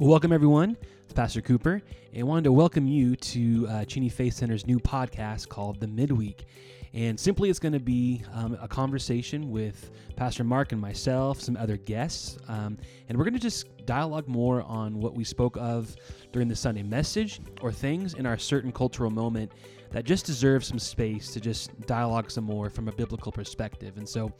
Welcome, everyone. It's Pastor Cooper, and I wanted to welcome you to uh, Cheney Faith Center's new podcast called The Midweek. And simply, it's going to be um, a conversation with Pastor Mark and myself, some other guests. Um, and we're going to just dialogue more on what we spoke of during the Sunday message or things in our certain cultural moment that just deserve some space to just dialogue some more from a biblical perspective. And so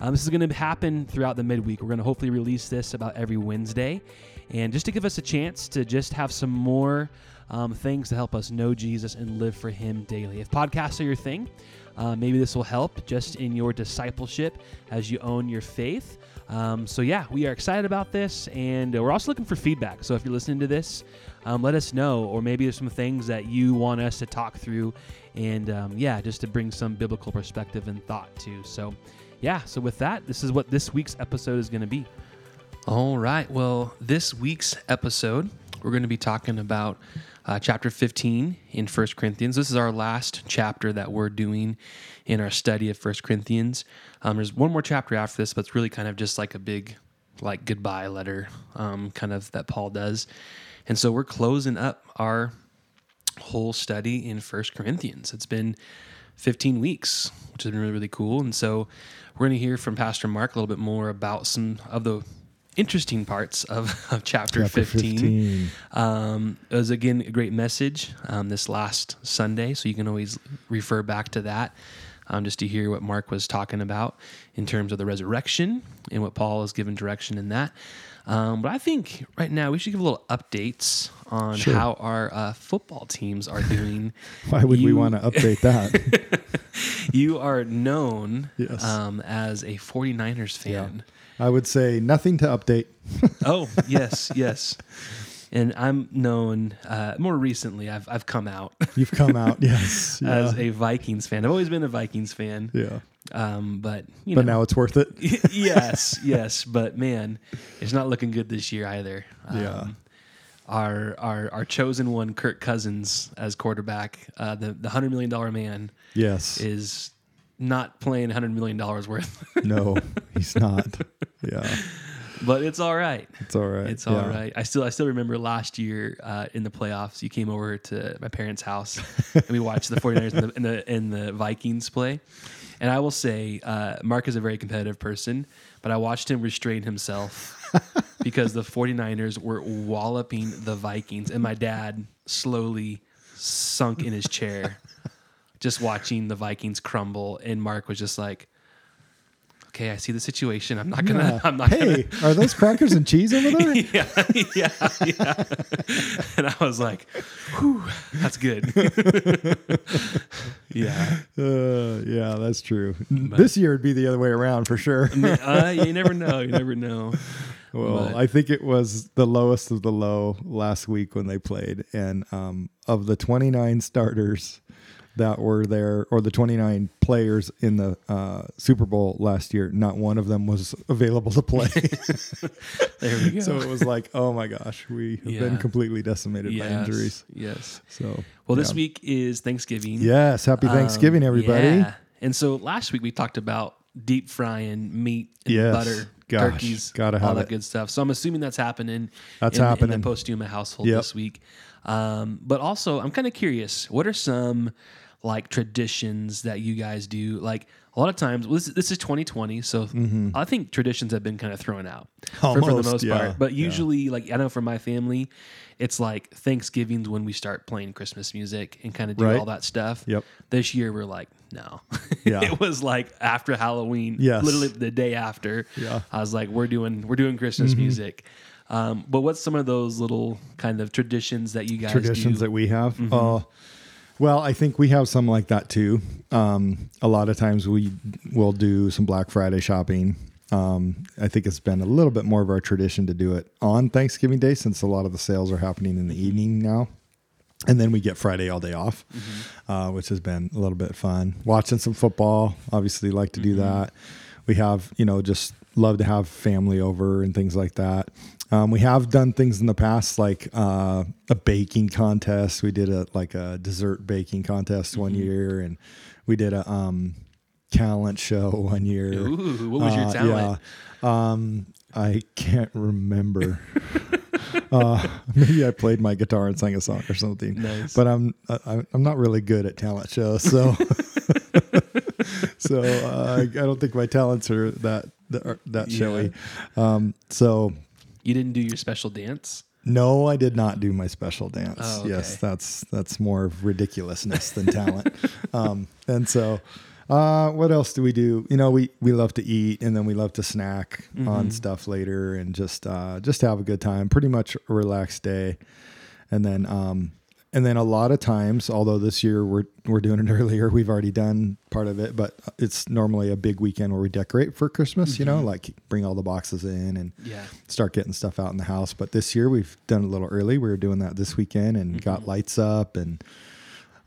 um, this is going to happen throughout the midweek. We're going to hopefully release this about every Wednesday. And just to give us a chance to just have some more um, things to help us know Jesus and live for Him daily. If podcasts are your thing, uh, maybe this will help just in your discipleship as you own your faith. Um, so, yeah, we are excited about this, and uh, we're also looking for feedback. So, if you're listening to this, um, let us know, or maybe there's some things that you want us to talk through, and um, yeah, just to bring some biblical perspective and thought to. So, yeah, so with that, this is what this week's episode is going to be. All right, well, this week's episode, we're going to be talking about uh, chapter 15 in First Corinthians. This is our last chapter that we're doing in our study of First Corinthians. Um, there's one more chapter after this, but it's really kind of just like a big, like goodbye letter, um, kind of that Paul does. And so we're closing up our whole study in First Corinthians. It's been 15 weeks, which has been really, really cool. And so we're going to hear from Pastor Mark a little bit more about some of the interesting parts of, of chapter, Chapter 15. 15. Um, it was again a great message um, this last Sunday, so you can always refer back to that um, just to hear what Mark was talking about in terms of the resurrection and what Paul has given direction in that. Um, but I think right now we should give a little updates on Sure. how our uh, football teams are doing. Why would we want to update that? you are known Yes. um, as a 49ers fan. I would say nothing to update. Oh, yes, yes. And I'm known uh, more recently. I've I've come out You've come out, yes. Yeah. as a Vikings fan. I've always been a Vikings fan. yeah. Um, but you But know, now it's worth it. yes, yes. But man, it's not looking good this year either. Um, Yeah. Our our our chosen one, Kirk Cousins, as quarterback, uh, the the hundred million dollar man, Yes. is not playing hundred million dollars worth. no, he's not. Yeah. but it's all right. It's all right. It's all Yeah. right. I still I still remember last year uh, in the playoffs, you came over to my parents' house and we watched the 49ers and the, and the and the Vikings play. And I will say, uh, Mark is a very competitive person, but I watched him restrain himself because the 49ers were walloping the Vikings, and my dad slowly sunk in his chair, just watching the Vikings crumble. And Mark was just like, "Okay, I see the situation. I'm not gonna. Yeah. I'm not gonna." Hey, are those crackers and cheese over there? yeah, yeah, yeah. and I was like, Whew, that's good. yeah. Uh, yeah, that's true. this year it'd be the other way around for sure. Uh, you never know. You never know. Well, But- I think it was the lowest of the low last week when they played, and um, of the 29 starters that were there, or the 29 players in the uh, Super Bowl last year, not one of them was available to play. There we go. so it was like, oh my gosh, we have been completely decimated by injuries. Yes. So Well, this week is Thanksgiving. yes, happy Um, Thanksgiving, everybody. yeah. And so last week we talked about deep frying meat and Yes. butter, Gosh, turkeys, gotta all that it. good stuff. So I'm assuming that's happening. That's in, in happening. the Postuma household Yep. this week. Um, but also, I'm kind of curious. What are some like traditions that you guys do? Like a lot of times, well, this, this is 2020, so I think traditions have been kind of thrown out for, for the Mm-hmm. Most yeah, part. But yeah. usually, like I know for my family, it's like Thanksgiving's when we start playing Christmas music and kind of do Right. all that stuff. Yep. This year we're like, no. Yeah. it was like after Halloween. Yes. Literally the day after. Yeah. Mm-hmm. I was like, we're doing we're doing Christmas music. Um, but what's some of those little kind of traditions that you guys traditions do? that we have. Mm-hmm. Uh, well, I think we have some like that too. Um, a lot of times we will do some Black Friday shopping. Um, I think it's been a little bit more of our tradition to do it on Thanksgiving Day since a lot of the sales are happening in the evening now. And then we get Friday all day off, uh, which has been a little bit fun. Watching some football, obviously like to do that. We have, you know, just love to have family over and things like that. Um, we have done things in the past like uh, a baking contest. We did a like a dessert baking contest one year, and we did a um, talent show one year. Ooh, what was your Uh, talent? Yeah. Um, I can't remember. uh, maybe I played my guitar and sang a song or something. Nice. But I'm I, I'm not really good at talent shows, so so uh, I don't think my talents are that that, are that showy. Um, so You didn't do your special dance? no, I did not do my special dance. Oh, okay. Yes, that's that's more ridiculousness than talent. um, and so, uh, what else do we do? You know, we we love to eat, and then we love to snack Mm-hmm. on stuff later, and just uh, just have a good time. Pretty much a relaxed day, and then um, and then a lot of times, although this year we're we're doing it earlier, we've already done part of it, but it's normally a big weekend where we decorate for Christmas. You know, mm-hmm. like bring all the boxes in and Yeah. start getting stuff out in the house. But this year we've done it a little early. We were doing that this weekend and mm-hmm. got lights up and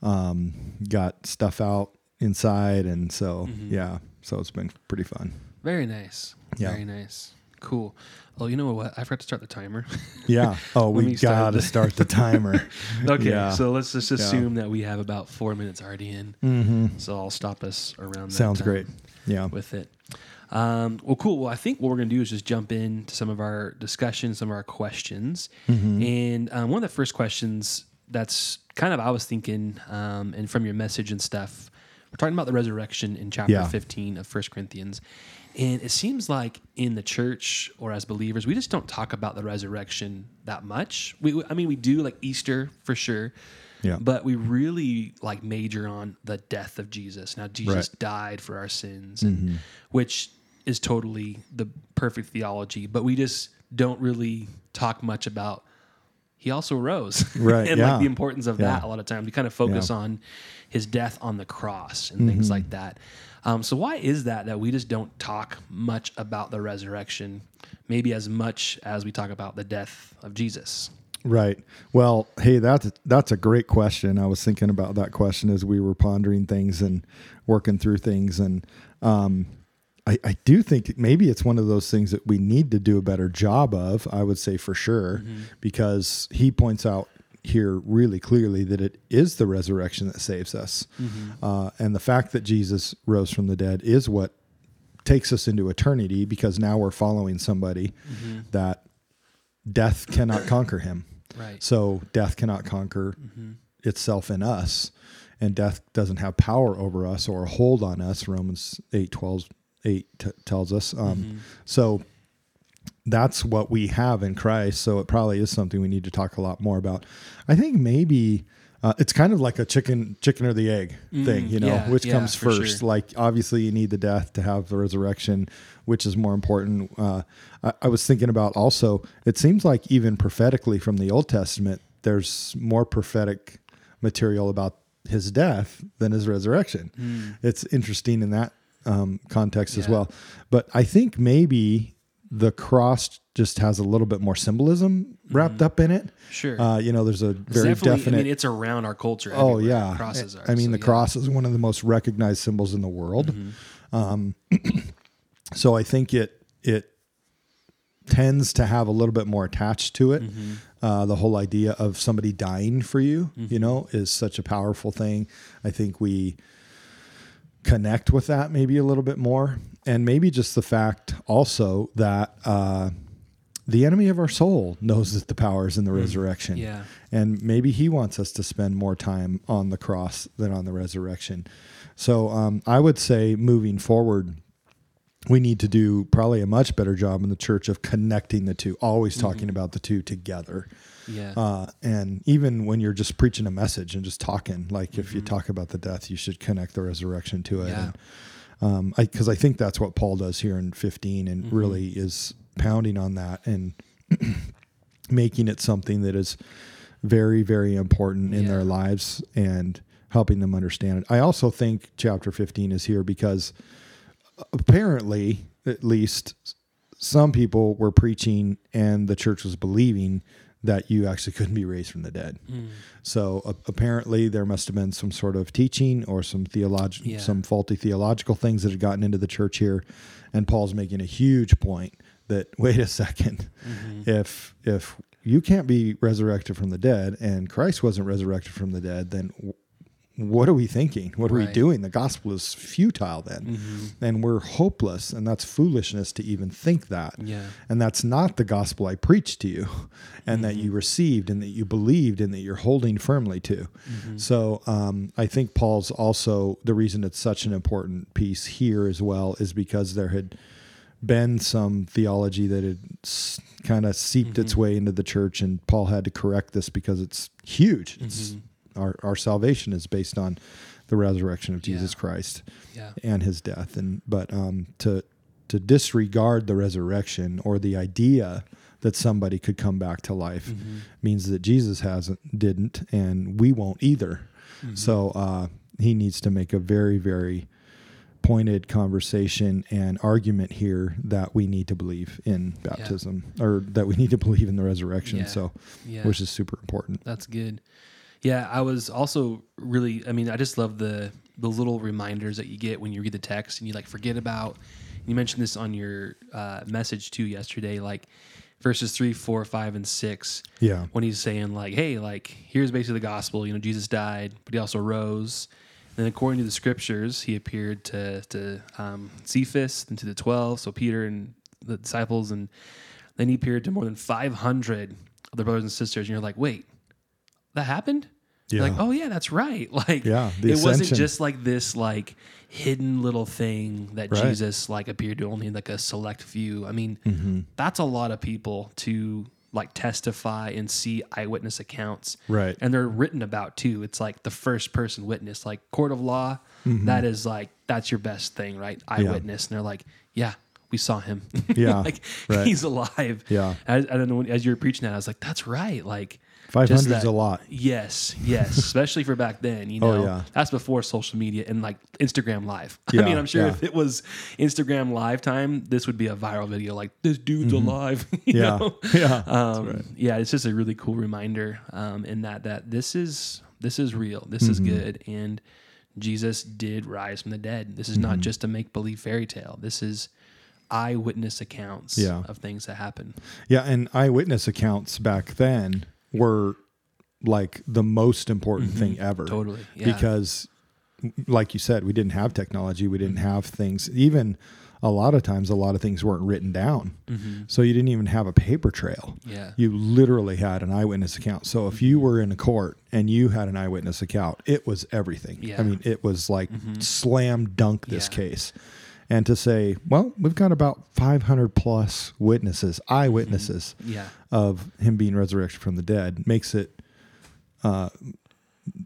um, got stuff out inside. And so, mm-hmm. yeah, so it's been pretty fun. Very nice. Yeah. Very nice. Cool. Oh, you know what? I forgot to start the timer. Yeah. Oh, we got to start the timer. okay, Yeah. so let's just assume that we have about four minutes already in. hmm So I'll stop us around. That Sounds great. Yeah. With it. Um, well, cool. Well, I think what we're going to do is just jump into some of our discussions, some of our questions. Mm-hmm. And um, one of the first questions that's kind of I was thinking, um, and from your message and stuff, we're talking about the resurrection in chapter Yeah. 15 of First Corinthians. And it seems like in the church or as believers, we just don't talk about the resurrection that much. We, I mean, we do like Easter for sure, Yeah. but we really like major on the death of Jesus. Now Jesus Right. Mm-hmm. died for our sins, and which is totally the perfect theology. But we just don't really talk much about. He also rose, Right, and yeah. like the importance of Yeah. that. A lot of times we kind of focus Yeah. Mm-hmm. on his death on the cross and things like that. Um, so why is that that we just don't talk much about the resurrection, maybe as much as we talk about the death of Jesus? Right. Well, hey, that's that's a great question. I was thinking about that question as we were pondering things and working through things, and um, I, I do think maybe it's one of those things that we need to do a better job of. I would say for sure, because he points out here really clearly that it is the resurrection that saves us, uh, and the fact that Jesus rose from the dead is what takes us into eternity because now we're following somebody that death cannot conquer him. Right. So death cannot conquer itself in us, and death doesn't have power over us or a hold on us. Romans 8 12, 8 t- tells us. Um, So that's what we have in Christ. So it probably is something we need to talk a lot more about. I think maybe. Uh, it's kind of like a chicken, chicken or the egg thing, you know, yeah, which yeah, comes first. sure. Like obviously, you need the death to have the resurrection, which is more important. Uh, I, I was thinking about also. It seems like even prophetically from the Old Testament, there's more prophetic material about his death than his resurrection. It's interesting in that um, context as Hmm. Well. But I think maybe the cross just has a little bit more symbolism wrapped up in it. Sure. Uh, you know, there's a very definite. I mean, it's around our culture. Oh yeah, crosses are. I mean, so the yeah. cross is one of the most recognized symbols in the world. Mm-hmm. Um, so I think it it tends to have a little bit more attached to it. Mm-hmm. Uh, the whole idea of somebody dying for you, you know, is such a powerful thing. I think we connect with that maybe a little bit more, and maybe just the fact also that. Uh, the enemy of our soul knows that the power is in the resurrection. Mm. Yeah. And maybe he wants us to spend more time on the cross than on the resurrection. So um, I would say moving forward, we need to do probably a much better job in the church of connecting the two, always talking about the two together. Yeah. Uh, and even when you're just preaching a message and just talking, like if you talk about the death, you should connect the resurrection to it. Yeah. And, um, I, cause I think that's what Paul does here in 15 and really is pounding on that and making it something that is very, very important in Yeah. their lives and helping them understand it. I also think chapter 15 is here because apparently, at least, some people were preaching and the church was believing that you actually couldn't be raised from the dead. Hmm. So uh, apparently, there must have been some sort of teaching or some theological, Yeah. some faulty theological things that had gotten into the church here. And Paul's making a huge point that wait a 2nd Mm-hmm. if if you can't be resurrected from the dead and Christ wasn't resurrected from the dead, then what are we thinking? What are we doing? The gospel is futile then. Mm-hmm. And we're hopeless. And that's foolishness to even think that. Yeah. And that's not the gospel I preached to you and that Mm-hmm. you received and that you believed and that you're holding firmly to. Mm-hmm. So um, I think Paul's also the reason it's such an important piece here as well is because there had been some theology that had kind of seeped its Mm-hmm. way into the church, and Paul had to correct this because it's huge. It's Mm-hmm. Our our salvation is based on the resurrection of Jesus Yeah. Christ Yeah. and his death, and but um, to to disregard the resurrection or the idea that somebody could come back to life Mm-hmm. means that Jesus hasn't didn't, and we won't either. Mm-hmm. So uh, he needs to make a very very pointed conversation and argument here that we need to believe in baptism or that we need to believe in the resurrection. Yeah. So, Yeah. which is super important. That's good. Yeah, I was also really. I mean, I just love the the little reminders that you get when you read the text and you like forget about. You mentioned this on your uh, message too yesterday, like verses three, four, five, and six. Yeah. when he's saying like, "Hey, like here's basically the gospel. You know, Jesus died, but he also rose. Then, according to the scriptures, he appeared to to um, Cephas and to the twelve, so Peter and the disciples, and then he appeared to more than five hundred of the brothers and sisters. And you're like, wait, that happened? You're like, oh yeah, that's right. Like, Yeah, it wasn't just like this like hidden little thing that Right. Jesus like appeared to only like a select few. I mean, Mm-hmm. that's a lot of people to like testify and see eyewitness accounts Right. and they're written about too it's like the first person witness like court of law Mm-hmm. that is like that's your best thing right eyewitness and they're like yeah we saw him Yeah, like right. he's alive Yeah. as, i don't know as you were preaching that i was like that's right like 500 is a lot. Yes, yes, especially for back then. You Oh, know, yeah. that's before social media and like Instagram Live. Yeah, I mean, I'm sure yeah. if it was Instagram Live time, this would be a viral video. Like this dude's alive. Mm-hmm. Yeah. know? Yeah. um, yeah. It's just a really cool reminder um, in that that this is this is real. This is Mm-hmm. good, and Jesus did rise from the dead. This is not Mm-hmm. just a make believe fairy tale. This is eyewitness accounts Yeah. of things that happen. Yeah, and eyewitness accounts back then were like the most important thing ever. Mm-hmm. Totally, yeah. Because like you said, we didn't have technology, we Mm-hmm. didn't have things even a lot of times a lot of things weren't written down. So you didn't even have a paper trail. Mm-hmm. Yeah. You literally had an eyewitness account. So if you were in a court and you had an eyewitness account, it was everything. Yeah. Mm-hmm. I mean, it was like slam dunk this Yeah. case. And to say, well, we've got about 500 plus witnesses, eyewitnesses Yeah. of him being resurrected from the dead makes it uh,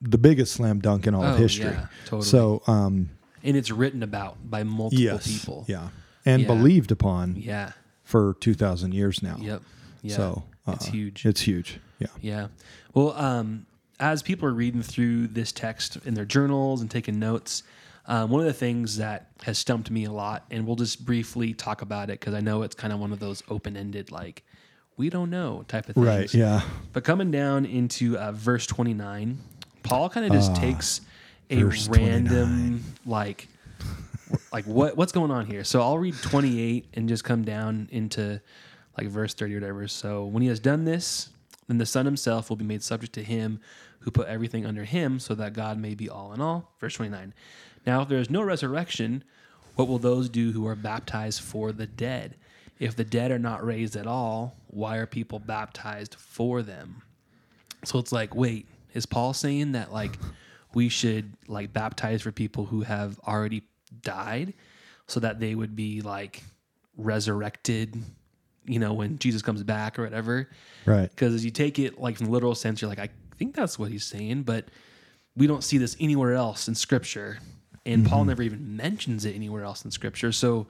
the biggest slam dunk in all Oh, of history. yeah, totally. So, um, and it's written about by multiple yes, people. yeah, and Yeah. believed upon Yeah. for 2,000 years now. Yep. Yeah. So it's uh, huge. It's huge. Yeah. yeah. Well, um, as people are reading through this text in their journals and taking notes, um, one of the things that has stumped me a lot, and we'll just briefly talk about it because I know it's kind of one of those open-ended, like we don't know type of things. Right. Yeah. But coming down into uh, verse 29, Paul kind of just Ah, takes a random like like what what's going on here. So I'll read 28 and just come down into like verse 30 or whatever. So when he has done this, then the Son himself will be made subject to him who put everything under him, so that God may be all in all. Verse 29. Now, if there is no resurrection, what will those do who are baptized for the dead? If the dead are not raised at all, why are people baptized for them? So it's like, wait, is Paul saying that like we should like baptize for people who have already died so that they would be like resurrected, you know, when Jesus comes back or whatever? Right. Because as you take it like from the literal sense, you're like, I think that's what he's saying, but we don't see this anywhere else in scripture. And Paul never even mentions it anywhere else in scripture. So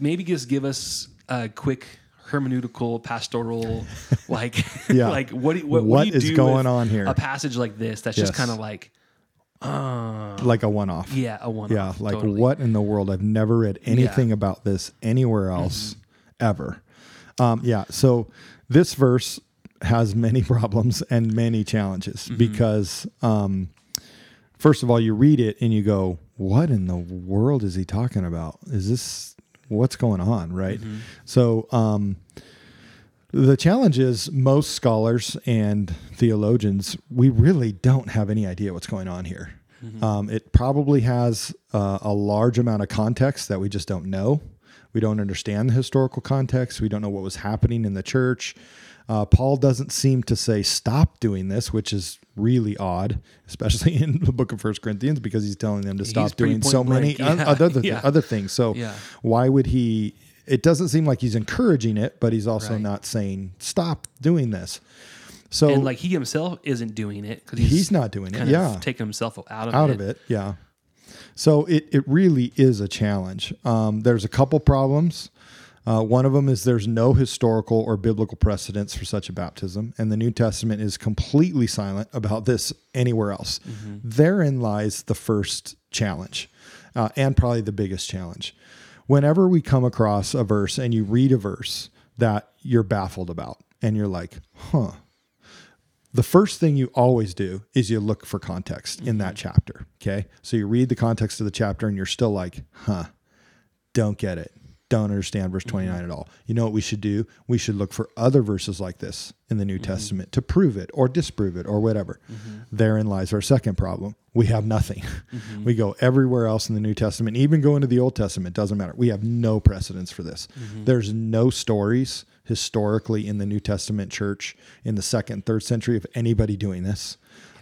maybe just give us a quick hermeneutical, pastoral, like, Yeah. like what, do what, what What is going on here? A passage like this that's just kind of like, uh, Like a one off. yeah, a one. Off. Yeah. Like what in the world? I've never read anything about this anywhere Mm-hmm. else ever. Um, yeah. So this verse has many problems and many challenges Mm-hmm. because, um, first of all, you read it and you go, what in the world is he talking about? Is this what's going on? Right. Mm-hmm. So, um, the challenge is most scholars and theologians, we really don't have any idea what's going on here. Um, it probably has uh, a large amount of context that we just don't know. We don't understand the historical context. We don't know what was happening in the church. Uh, Paul doesn't seem to say stop doing this, which is really odd, especially in the book of First Corinthians, because he's telling them to stop doing so point many. Yeah. other Yeah. other things. So Yeah. why would he? It doesn't seem like he's encouraging it, but he's also Right. not saying stop doing this. So and like he himself isn't doing it because he's, he's not doing it. Yeah, taking himself out of out it. of it. Yeah. So it, it really is a challenge. Um, there's a couple problems. Uh, one of them is there's no historical or biblical precedence for such a baptism, and the New Testament is completely silent about this anywhere else. Therein lies the first challenge, uh, and probably the biggest challenge. Whenever we come across a verse and you read a verse that you're baffled about, and you're like, huh, the first thing you always do is you look for context in that chapter. Okay. So you read the context of the chapter and you're still like, huh, don't get it. Don't understand verse mm-hmm. 29 at all. You know what we should do? We should look for other verses like this in the New mm-hmm. Testament to prove it or disprove it or whatever. Mm-hmm. Therein lies our second problem. We have nothing. We go everywhere else in the New Testament, even go into the Old Testament, doesn't matter. We have no precedence for this. There's no stories historically in the New Testament church in the second third century of anybody doing this.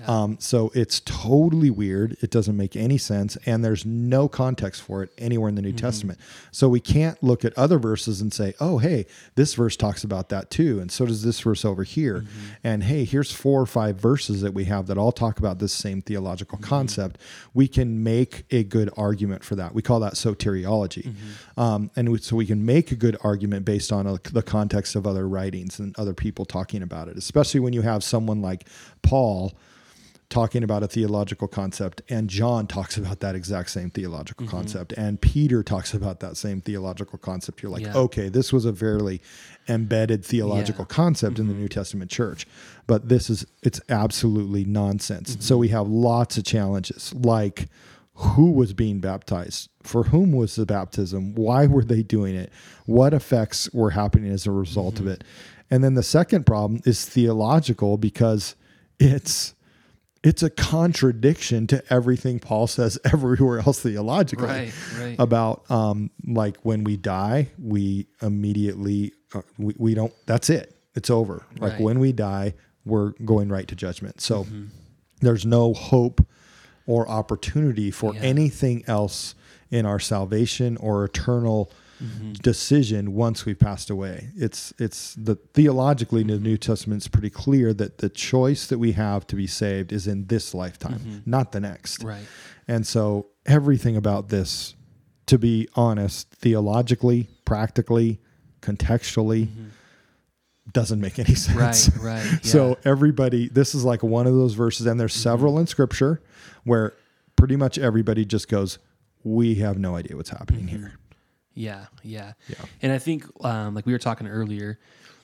Um, so it's totally weird. It doesn't make any sense, and there's no context for it anywhere in the New mm-hmm. Testament. So we can't look at other verses and say, "Oh, hey, this verse talks about that too," and so does this verse over here. Mm-hmm. And hey, here's four or five verses that we have that all talk about this same theological mm-hmm. concept. We can make a good argument for that. We call that soteriology, um, and we, so we can make a good argument based on a, the context of other writings and other people talking about it. Especially when you have someone like Paul talking about a theological concept and John talks about that exact same theological Mm-hmm. concept and Peter talks about that same theological concept you're like Yeah. okay this was a fairly embedded theological Yeah. Mm-hmm. concept in the New Testament church but this is it's absolutely nonsense Mm-hmm. so we have lots of challenges like who was being baptized for whom was the baptism why were they doing it what effects were happening as a result Mm-hmm. of it and then the second problem is theological because it's it's a contradiction to everything Paul says everywhere else theologically Right, right. about um, like when we die, we immediately uh, we, we don't. That's it. It's over. Like when we die, we're going right to judgment. So Mm-hmm. there's no hope or opportunity for Yeah. anything else in our salvation or eternal Mm-hmm. decision once we've passed away. It's it's the theologically the New Testament's pretty clear that the choice that we have to be saved is in this lifetime, not the next. Mm-hmm. Right. And so everything about this, to be honest, theologically, practically, contextually, doesn't make any sense. Mm-hmm. Right, right, so everybody, this is like one of those verses, and there's Mm-hmm. several in scripture where pretty much everybody just goes, We have no idea what's happening Mm-hmm. here. Yeah, yeah, Yeah. And I think, um, like we were talking earlier,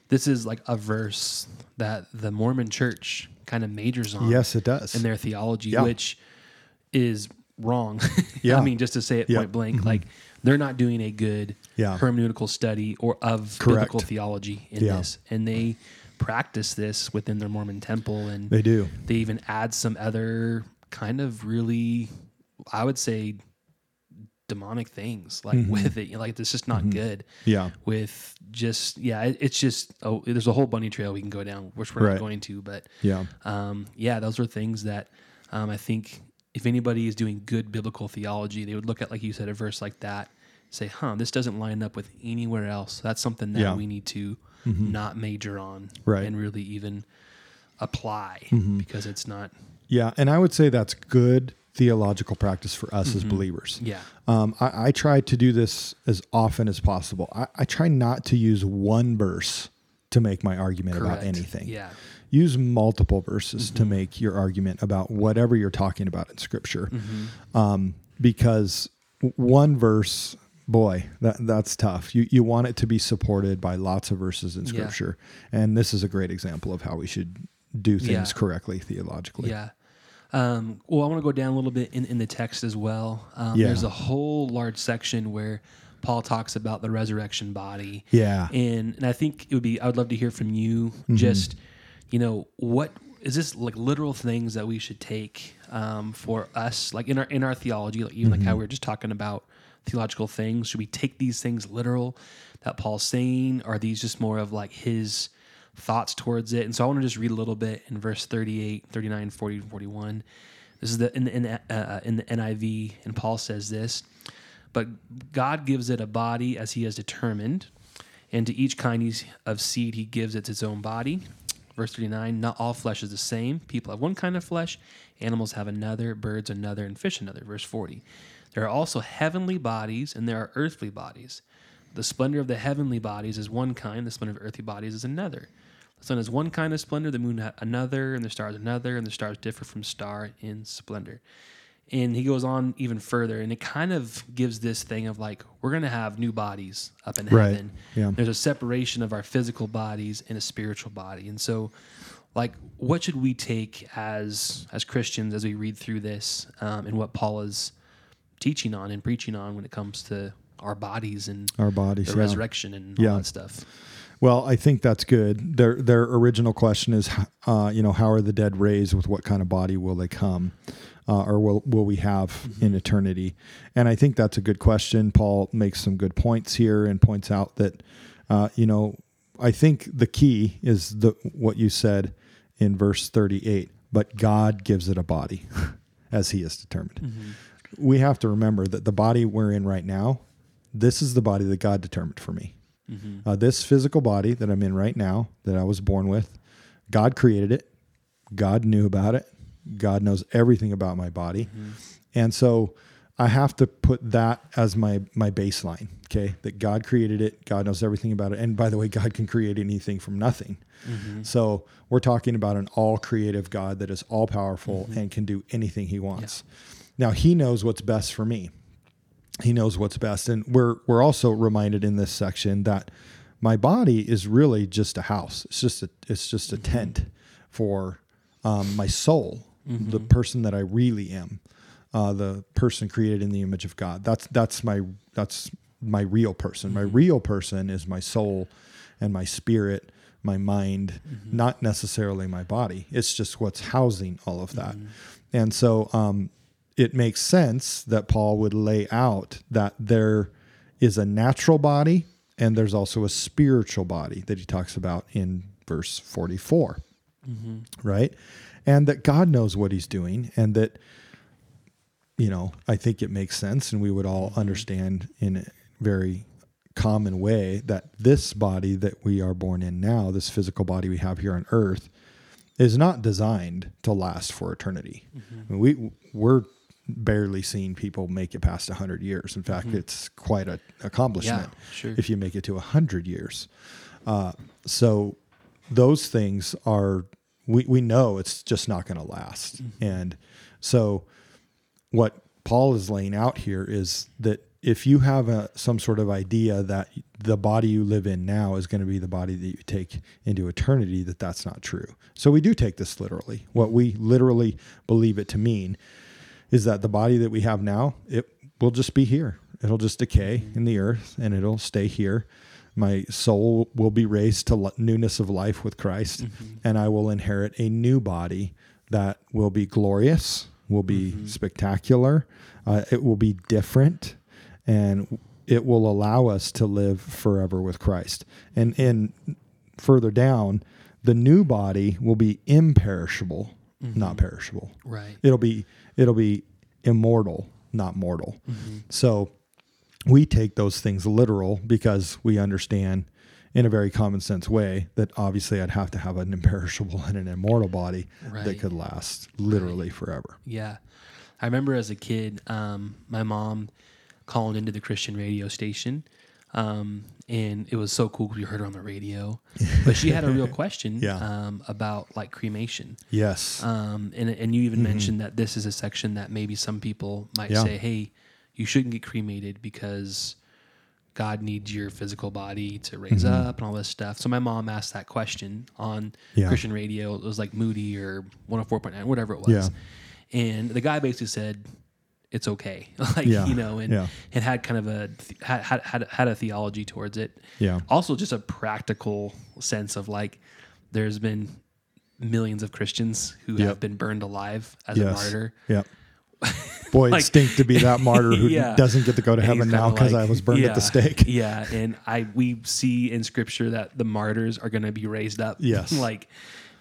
this is like a verse that the Mormon Church kind of majors on. Yes, it does. in their theology, Yeah. which is wrong. Yeah. I mean, just to say it Yeah. Mm-hmm. point blank, like they're not doing a good Yeah. hermeneutical study or of Correct. biblical theology in this, and they practice this within their Mormon temple, and They do. They even add some other kind of really, I would say, demonic things like Mm-hmm. with it. Like it's just not good Yeah. with just yeah. It, it's just oh, there's a whole bunny trail we can go down, which we're Right. not going to, but Yeah. um, yeah, those are things that um, I think if anybody is doing good biblical theology, they would look at, like you said, a verse like that, say, huh, this doesn't line up with anywhere else. That's something that Yeah. Mm-hmm. we need to not major on Right. Mm-hmm. and really even apply because it's not, Yeah. And I would say that's good theological practice for us as believers. Mm-hmm. yeah, Um, I, I try to do this as often as possible. I, I try not to use one verse to make my argument about anything. Yeah. Use multiple verses to make your argument about whatever you're talking about in Scripture, um, because one verse, boy, that that's tough. You you want it to be supported by lots of verses in Yeah. Scripture, and this is a great example of how we should do things Yeah. correctly theologically. Yeah. Um, well, I want to go down a little bit in, in the text as well. Um, Yeah. There's a whole large section where Paul talks about the resurrection body. Yeah. And, and I think it would be, I would love to hear from you Mm-hmm. just, you know, what, is this like literal things that we should take um, for us, like in our in our theology, like even like how we were just talking about theological things? Should we take these things literal that Paul's saying? Or are these just more of like his thoughts towards it? And so I want to just read a little bit in verse 38, 39, 40, 41. This is the in the in uh, in the NIV, and Paul says this. But God gives it a body as He has determined, and to each kind of seed He gives it its own body. Verse 39 Not all flesh is the same. People have one kind of flesh, animals have another, birds another, and fish another. Verse 40 There are also heavenly bodies, and there are earthly bodies. The splendor of the heavenly bodies is one kind, the splendor of earthly bodies is another. The sun is one kind of splendor, the moon another, and the stars another, and the stars differ from star in splendor. And he goes on even further, and it kind of gives this thing of like, we're going to have new bodies up in Right. heaven. Yeah. There's a separation of our physical bodies and a spiritual body. And so, like, what should we take as as Christians as we read through this um, and what Paul is teaching on and preaching on when it comes to our bodies and Our bodies. the yeah. resurrection and all Yeah. that stuff? Well, I think that's good. Their their original question is, uh, you know, how are the dead raised? With what kind of body will they come, uh, or will will we have in eternity? And I think that's a good question. Paul makes some good points here and points out that, uh, you know, I think the key is the what you said in verse thirty eight. But God gives it a body, as He has determined. We have to remember that the body we're in right now, this is the body that God determined for me. Mm-hmm. Uh, this physical body that I'm in right now, that I was born with, God created it. God knew about it. God knows everything about my body. Mm-hmm. And so I have to put that as my my baseline, okay? That God created it, God knows everything about it. And by the way, God can create anything from nothing. Mm-hmm. So we're talking about an all creative God that is all powerful and can do anything he wants. Now he knows what's best for me he knows what's best. And we're we're also reminded in this section that my body is really just a house. It's just a it's just a tent for um, my soul the person that i really am uh, the person created in the image of god. That's that's my that's my real person. My real person is my soul and my spirit my mind not necessarily my body. It's just what's housing all of that. And so um, it makes sense that Paul would lay out that there is a natural body and there's also a spiritual body that he talks about in verse 44. Mm-hmm. Right? And that God knows what he's doing and that you know, I think it makes sense and we would all mm-hmm. understand in a very common way that this body that we are born in now, this physical body we have here on earth, is not designed to last for eternity. Mm-hmm. I mean, we we're barely seen people make it past 100 years. In fact, it's quite an accomplishment Yeah, sure. if you make it to 100 years. Uh, so those things are we, we know it's just not going to last. And so what Paul is laying out here is that if you have a some sort of idea that the body you live in now is going to be the body that you take into eternity that that's not true. So we do take this literally. What we literally believe it to mean is that the body that we have now, it will just be here. It'll just decay in the earth and it'll stay here. My soul will be raised to newness of life with Christ, mm-hmm. and I will inherit a new body that will be glorious, will be mm-hmm. spectacular, uh, it will be different, and it will allow us to live forever with Christ. And and further down, the new body will be imperishable, not mm-hmm. perishable Right. it'll be it'll be immortal not mortal so we take those things literal because we understand in a very common sense way that obviously I'd have to have an imperishable and an immortal body that could last literally forever. Yeah. I remember as a kid, um, my mom calling into the Christian radio station. Um, and it was so cool 'cause we heard her on the radio. But she had a real question Yeah. um, about like cremation. Yes. Um, and, and you even mentioned that this is a section that maybe some people might Yeah. say, hey, you shouldn't get cremated because God needs your physical body to raise up and all this stuff. So my mom asked that question on Yeah. Christian radio. It was like Moody or 104.9, whatever it was. And the guy basically said, it's okay. like, Yeah. you know, and, Yeah. and had kind of a, had, had, had, a theology towards it. Yeah. Also just a practical sense of like, there's been millions of Christians who Yep. have been burned alive as a martyr. Yeah. Boy, Like- it stink to be that martyr who Yeah. doesn't get to go to heaven now because I was burned at the stake. Yeah, and I we see in scripture that the martyrs are going to be raised up. Yes. like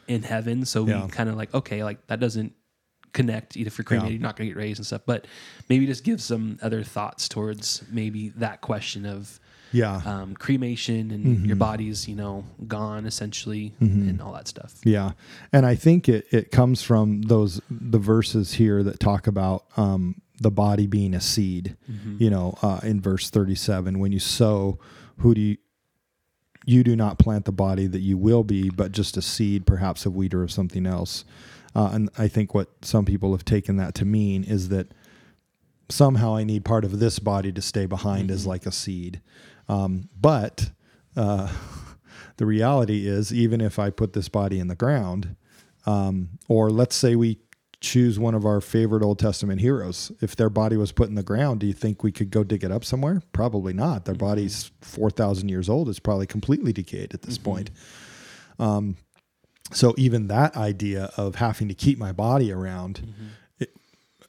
in heaven. So we Yeah. kind of like okay, like that doesn't connect. Either you're cremated, Yeah. you're not going to get raised and stuff. But maybe just give some other thoughts towards maybe that question of Yeah. um, cremation and Mm-hmm. your body's you know gone essentially and all that stuff. Yeah. And I think it, it comes from those the verses here that talk about um, the body being a seed. You know, uh, in verse 37, when you sow, who do you you do not plant the body that you will be, but just a seed, perhaps of wheat or of something else. Uh, and I think what some people have taken that to mean is that somehow I need part of this body to stay behind as like a seed. Um, but uh, the reality is, even if I put this body in the ground, um, or let's say we choose one of our favorite Old Testament heroes, if their body was put in the ground, do you think we could go dig it up somewhere? Probably not. Their body's 4,000 years old. It's probably completely decayed at this point. Um, so even that idea of having to keep my body around mm-hmm. it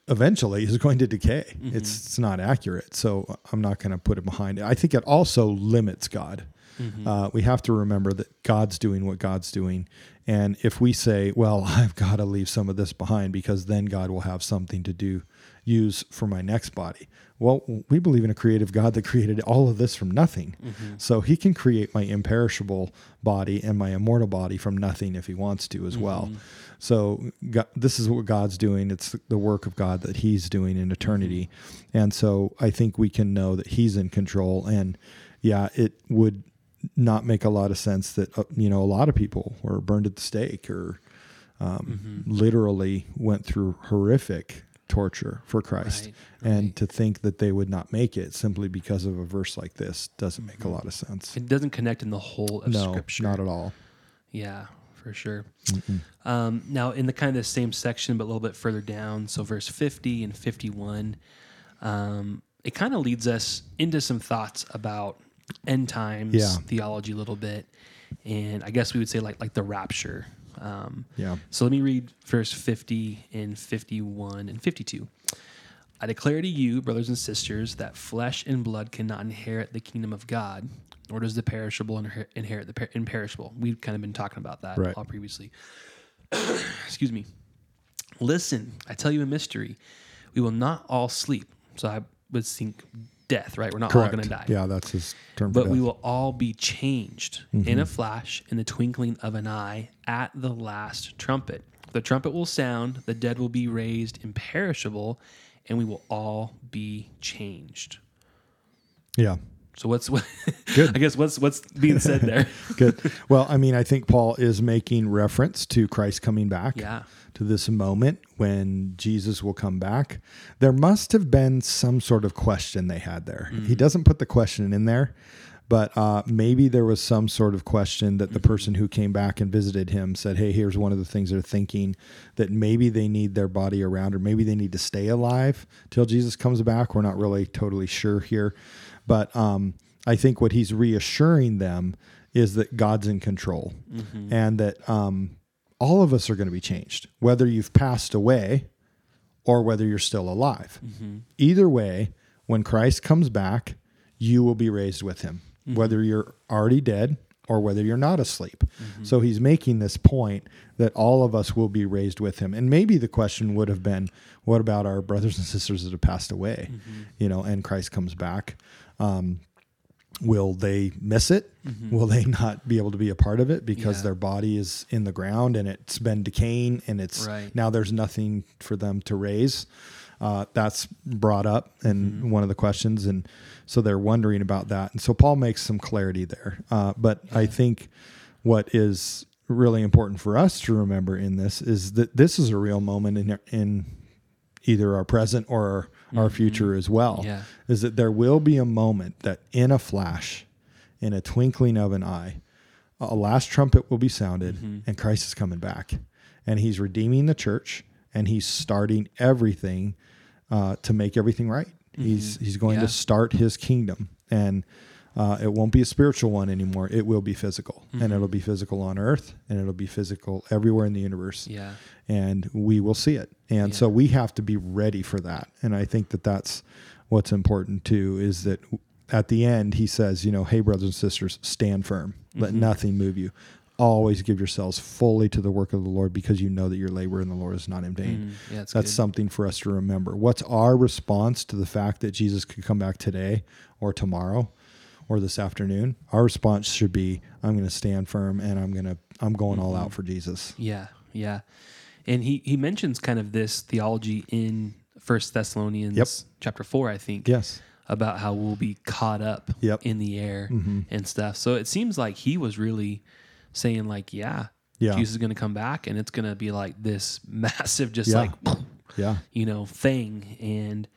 eventually is going to decay. Mm-hmm. It's it's not accurate. So I'm not going to put it behind it. I think it also limits God. Mm-hmm. Uh, we have to remember that God's doing what God's doing. And if we say, well, I've got to leave some of this behind because then God will have something to do, use for my next body. Well, we believe in a creative God that created all of this from nothing. So he can create my imperishable body and my immortal body from nothing if he wants to as well. So God, this is what God's doing. It's the work of God that he's doing in eternity. And so I think we can know that he's in control. And yeah, it would not make a lot of sense that, uh, you know, a lot of people were burned at the stake or um, literally went through horrific torture for Christ. Right, And to think that they would not make it simply because of a verse like this doesn't make a lot of sense. It doesn't connect in the whole of No, scripture. not at all. Yeah, for sure. Um, now, in the kind of the same section, but a little bit further down, so verse 50 and 51, um, it kind of leads us into some thoughts about end times Yeah. theology a little bit. And I guess we would say like like the rapture. Um, Yeah. so let me read verse 50 and 51 and 52. I declare to you, brothers and sisters, that flesh and blood cannot inherit the kingdom of God, nor does the perishable inherit the per- imperishable. We've kind of been talking about that Right. all previously. Excuse me. Listen, I tell you a mystery. We will not all sleep. So I would think death, right? We're not all going to die. Yeah, that's his term for But we will all be changed in a mm-hmm. flash, in the twinkling of an eye, at the last trumpet. The trumpet will sound, the dead will be raised imperishable, and we will all be changed. Yeah. So what's what? Good. I guess what's what's being said there? Good. Well, I mean, I think Paul is making reference to Christ coming back. Yeah. To this moment when Jesus will come back. There must have been some sort of question they had there. He doesn't put the question in there, but uh, maybe there was some sort of question that the person who came back and visited him said, Hey, here's one of the things they're thinking that maybe they need their body around, or maybe they need to stay alive till Jesus comes back. We're not really totally sure here. But um, I think what he's reassuring them is that God's in control and that um, all of us are going to be changed, whether you've passed away or whether you're still alive. Mm-hmm. Either way, when Christ comes back, you will be raised with him, mm-hmm. whether you're already dead or whether you're not asleep. Mm-hmm. So he's making this point that all of us will be raised with him. And maybe the question would have been, what about our brothers and sisters that have passed away? You know, and Christ comes back. Um, will they miss it? Will they not be able to be a part of it because Yeah. their body is in the ground and it's been decaying and it's Right. now there's nothing for them to raise? Uh, that's brought up in one of the questions, and so they're wondering about that. And so Paul makes some clarity there. Uh, but I think what is really important for us to remember in this is that this is a real moment in in either our present or our, our future as well. Yeah. Is that there will be a moment that in a flash, in a twinkling of an eye, a last trumpet will be sounded mm-hmm. and Christ is coming back. And he's redeeming the church and he's starting everything uh, to make everything right. Mm-hmm. He's he's going Yeah. to start his kingdom. And Uh, it won't be a spiritual one anymore. It will be physical, and Mhm. it'll be physical on Earth, and it'll be physical everywhere in the universe Yeah. and we will see it. And Yeah. so we have to be ready for that. And I think that that's what's important too is that at the end he says, you know, hey brothers and sisters, stand firm. Let Mhm. nothing move you. Always give yourselves fully to the work of the Lord because you know that your labor in the Lord is not in vain. Mm, yeah, that's, That's good. something for us to remember. What's our response to the fact that Jesus could come back today or tomorrow or this afternoon? Our response should be I'm going to stand firm and I'm going to I'm going all out for Jesus. Yeah, yeah. And he he mentions kind of this theology in First Thessalonians Yep. chapter four, I think, Yes. about how we'll be caught up Yep. in the air Mhm. and stuff. So it seems like he was really saying like, yeah, Yeah. Jesus is going to come back, and it's going to be like this massive, just Yeah. like Yeah. you know thing, and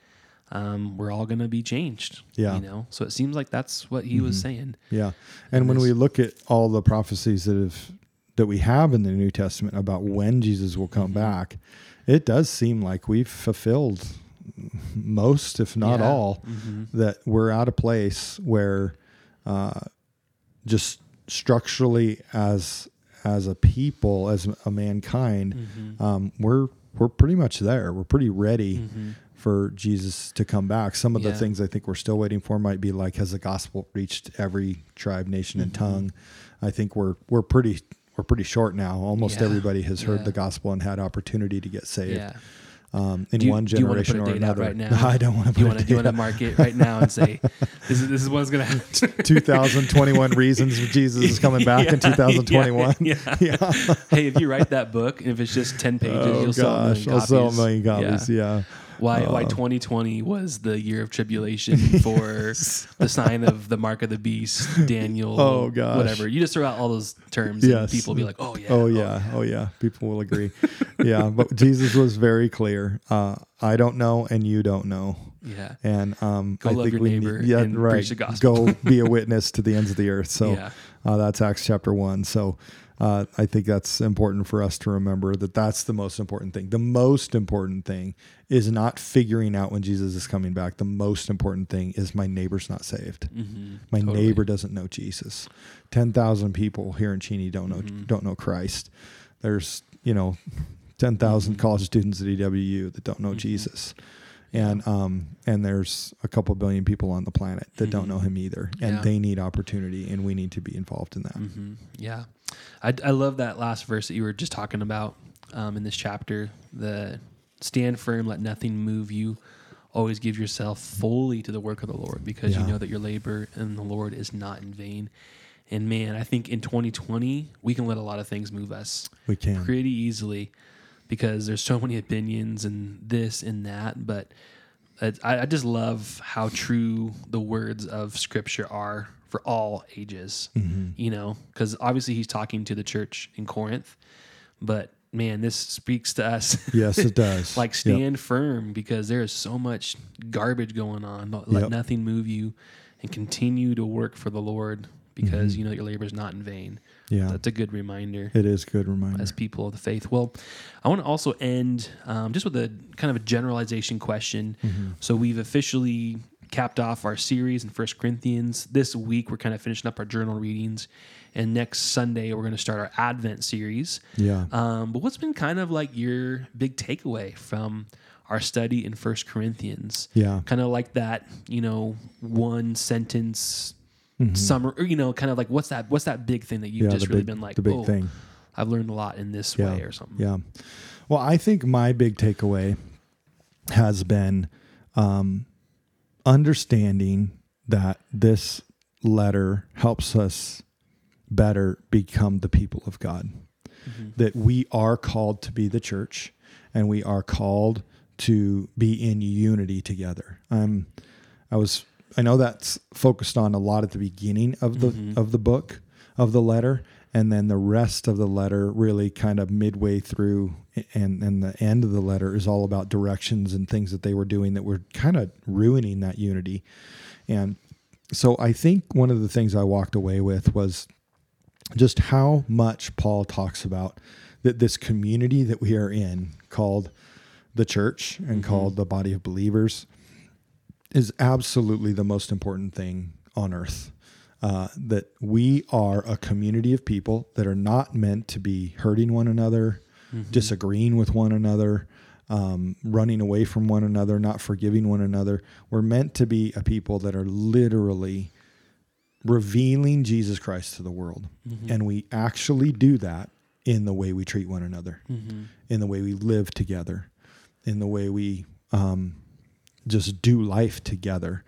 um, we're all going to be changed. Yeah. you know. So it seems like that's what he was Mhm. saying. Yeah. And when we look at all the prophecies that have that we have in the New Testament about when Jesus will come Mhm. back, it does seem like we've fulfilled most, if not Yeah. all, Mhm. that we're at a place where uh, just structurally as as a people, as a mankind, Mhm. um, we're we're pretty much there. We're pretty ready Mhm. For Jesus to come back. Some of the things I think we're still waiting for might be like, has the gospel reached every tribe, nation, and Mhm. tongue? I think we're we're pretty we're pretty short now. Almost Yeah. everybody has heard Yeah. the gospel and had opportunity to get saved Yeah. um, in you- one do you wanna generation put or another. right now? I don't want to Do you want a to do you date want to mark it right now and say this is this is what's going to happen? 2021 reasons Jesus is coming back in 2021. Yeah, Yeah. hey, if you write that book, if it's just ten pages, oh you'll sell a gosh, million I'll sell a million copies. Yeah. Why why Uh, 2020 was the year of tribulation for the sign of the mark of the beast, Daniel, Oh, god, whatever. You just throw out all those terms, and people will be like, oh yeah, Oh yeah, oh yeah. People will agree. yeah, but Jesus was very clear. Uh, I don't know, and you don't know. yeah, And um, Go I love think your we neighbor need, yeah, right. preach the gospel. Go be a witness to the ends of the earth. So yeah, uh, that's Acts chapter one. So uh, I think that's important for us to remember that that's the most important thing. The most important thing is not figuring out when Jesus is coming back. The most important thing is my neighbor's not saved. hmm My neighbor doesn't know Jesus. Ten thousand people here in Cheney don't know Mhm. don't know Christ. There's you know ten Mhm. college students at EWU that don't know Mhm. Jesus, and um and there's a couple billion people on the planet that don't Mhm. know Him either, and Yeah. they need opportunity, and we need to be involved in that. hmm Yeah, I, I love that last verse that you were just talking about um, in this chapter. The stand firm, let nothing move you. Always give yourself fully to the work of the Lord, because Yeah. you know that your labor in the Lord is not in vain. And man, I think in 2020 we can let a lot of things move us We can. pretty easily because there's so many opinions and this and that. But I, I just love how true the words of Scripture are for all ages. Mhm. You know, because obviously he's talking to the church in Corinth, but man, this speaks to us. Yes, it does. like Yep. stand firm because there is so much garbage going on. Let Yep. nothing move you, and continue to work for the Lord because Mhm. you know your labor is not in vain. Yeah, That's a good reminder it is a good reminder. as people of the faith. Well, I want to also end um, just with a kind of a generalization question. Mhm. So we've officially capped off our series in First Corinthians. This week we're kind of finishing up our journal readings, and next Sunday we're going to start our Advent series. Yeah. Um, but what's been kind of like your big takeaway from our study in First Corinthians? Yeah. Kind of like that, you know, one sentence Mhm. summer, or you know, kind of like what's that? What's that big thing that you've yeah, just really big, been like, the big oh, thing. I've learned a lot in this Yeah. way or something. Yeah. Well, I think my big takeaway has been um, understanding that this letter helps us better become the people of God. Mhm. That we are called to be the church and we are called to be in unity together. Um, I was I know that's focused on a lot at the beginning of the Mhm. of the book of the letter and then the rest of the letter really kind of midway through and and the end of the letter is all about directions and things that they were doing that were kind of ruining that unity and so i think one of the things i walked away with was just how much paul talks about that this community that we are in called the church and Mhm. called the body of believers is absolutely the most important thing on earth uh, that we are a community of people that are not meant to be hurting one another, disagreeing with one another, um, running away from one another, not forgiving one another. We're meant to be a people that are literally revealing Jesus Christ to the world. And we actually do that in the way we treat one another, in the way we live together, in the way we um, just do life together.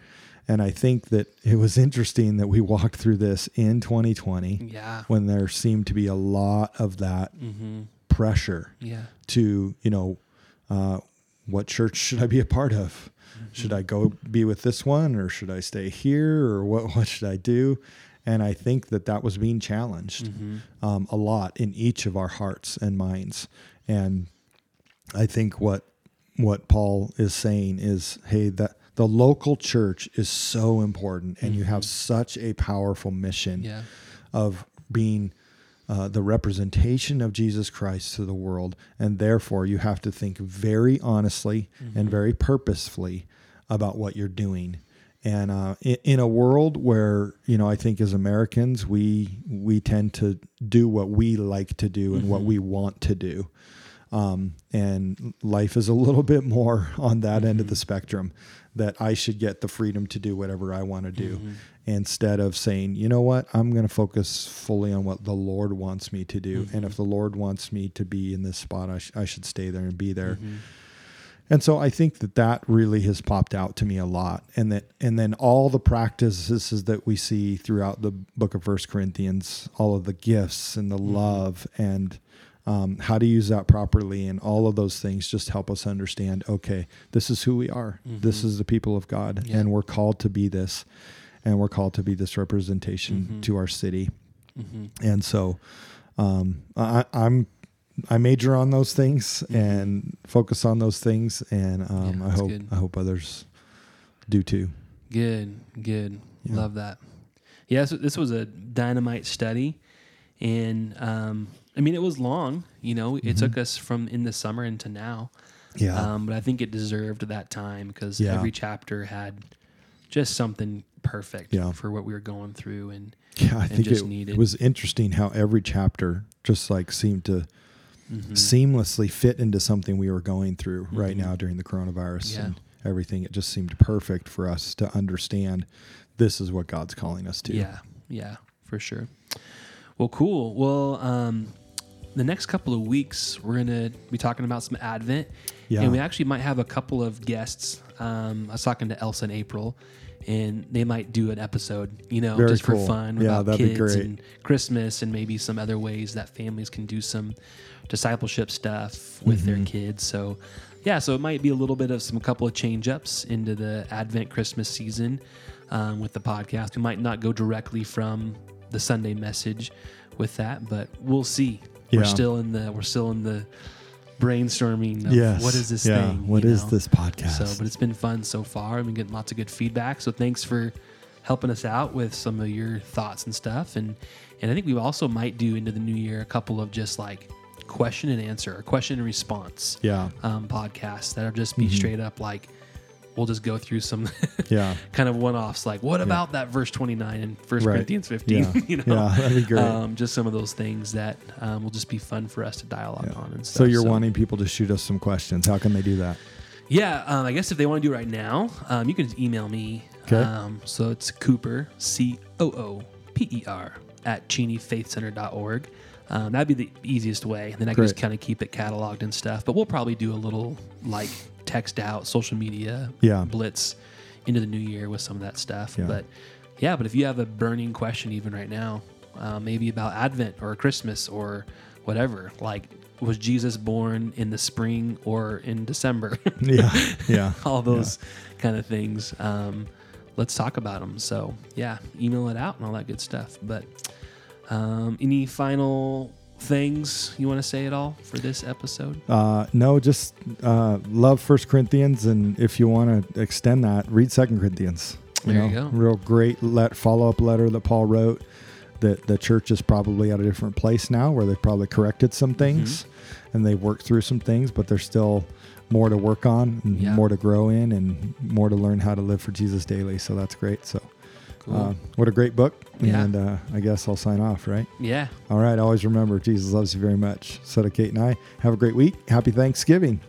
And I think that it was interesting that we walked through this in 2020 Yeah. when there seemed to be a lot of that Mm-hmm. pressure Yeah. to, you know, uh, what church should I be a part of? Should I go be with this one or should I stay here or what, what should I do? And I think that that was being challenged um, a lot in each of our hearts and minds. And I think what what Paul is saying is, hey, that the local church is so important, and you have such a powerful mission Yeah. of being uh, the representation of Jesus Christ to the world, and therefore you have to think very honestly and very purposefully about what you're doing. And uh, in, in a world where you know, I think as Americans, we we tend to do what we like to do and what we want to do. Um, and life is a little bit more on that end of the mm-hmm. spectrum that I should get the freedom to do whatever I want to do mm-hmm. instead of saying, you know what, I'm going to focus fully on what the Lord wants me to do. And if mm-hmm. the Lord wants me to be in this spot, I, sh- I should stay there and be there. And so I think that that really has popped out to me a lot, and that and then all the practices that we see throughout the book of First Corinthians, all of the gifts and the love and um, how to use that properly, and all of those things just help us understand. Okay, this is who we are. This is the people of God, Yeah. and we're called to be this, and we're called to be this representation to our city. Mm-hmm. And so, um, I, I'm I major on those things and focus on those things, and um, Mm-hmm. Yeah, I hope good. I hope others do too. Good, good. Yeah. Love that. Yeah, so this was a dynamite study, and um, I mean it was long. You know, it took us from in the summer into now. Mm-hmm. Yeah, Um, but I think it deserved that time because Yeah. every chapter had just something perfect Yeah. for what we were going through, and yeah. I and think just it, needed. it was interesting how every chapter just like seemed to Mhm. seamlessly fit into something we were going through right Mhm. now during the coronavirus Yeah. and everything. It just seemed perfect for us to understand this is what God's calling us to. Yeah, yeah, for sure. Well, cool. Well, um, the next couple of weeks, we're going to be talking about some Advent. Yeah. And we actually might have a couple of guests. Um, I was talking to Elsa and April, and they might do an episode, you know, Very just cool. for fun Yeah, about that'd be kids great. and Christmas and maybe some other ways that families can do some discipleship stuff with their Mm-hmm. kids. So, yeah, so it might be a little bit of some couple of change ups into the Advent Christmas season um, with the podcast. We might not go directly from the Sunday message with that, but we'll see. We're still in the we're still in the brainstorming. Of Yes. What is this yeah. thing? What is know? this podcast? So, but it's been fun so far. I've been getting lots of good feedback. So thanks for helping us out with some of your thoughts and stuff. And and I think we also might do into the new year a couple of just like question and answer or question and response yeah. um, podcasts that'll just be Mhm. straight up like we'll just go through some Yeah. kind of one offs like what about that verse 29 in First Right. Corinthians 15 Yeah. you know Yeah. That'd be great. um, just some of those things that um, will just be fun for us to dialogue Yeah. on and stuff So you're wanting people to shoot us some questions. How can they do that? Yeah, um, I guess if they want to do it right now, um, you can just email me. Okay. Um, so it's Cooper, C O O P E R, at cheneyfaithcenter.org. Um, that'd be the easiest way. And then I can just kind of keep it cataloged and stuff. But we'll probably do a little like text out social media Yeah. blitz into the new year with some of that stuff. Yeah. But yeah, but if you have a burning question even right now, uh, maybe about Advent or Christmas or whatever, like was Jesus born in the spring or in December? Yeah. Yeah. all those kind of things. Um, let's talk about them. So yeah, email it out and all that good stuff. But um, any final things you want to say at all for this episode? Uh, no, just uh, love First Corinthians, and if you want to extend that, read Second Corinthians. There you go. Real great let follow up letter that Paul wrote. That the church is probably at a different place now, where they've probably corrected some Mm-hmm. things, and they've worked through some things, but there's still more to work on, and Yeah. more to grow in, and more to learn how to live for Jesus daily. So that's great. So Cool. Uh, what a great book. Yeah. And uh, I guess I'll sign off, right? yeah. All right. Always remember, Jesus loves you very much. So do Kate and I. Have a great week. Happy Thanksgiving.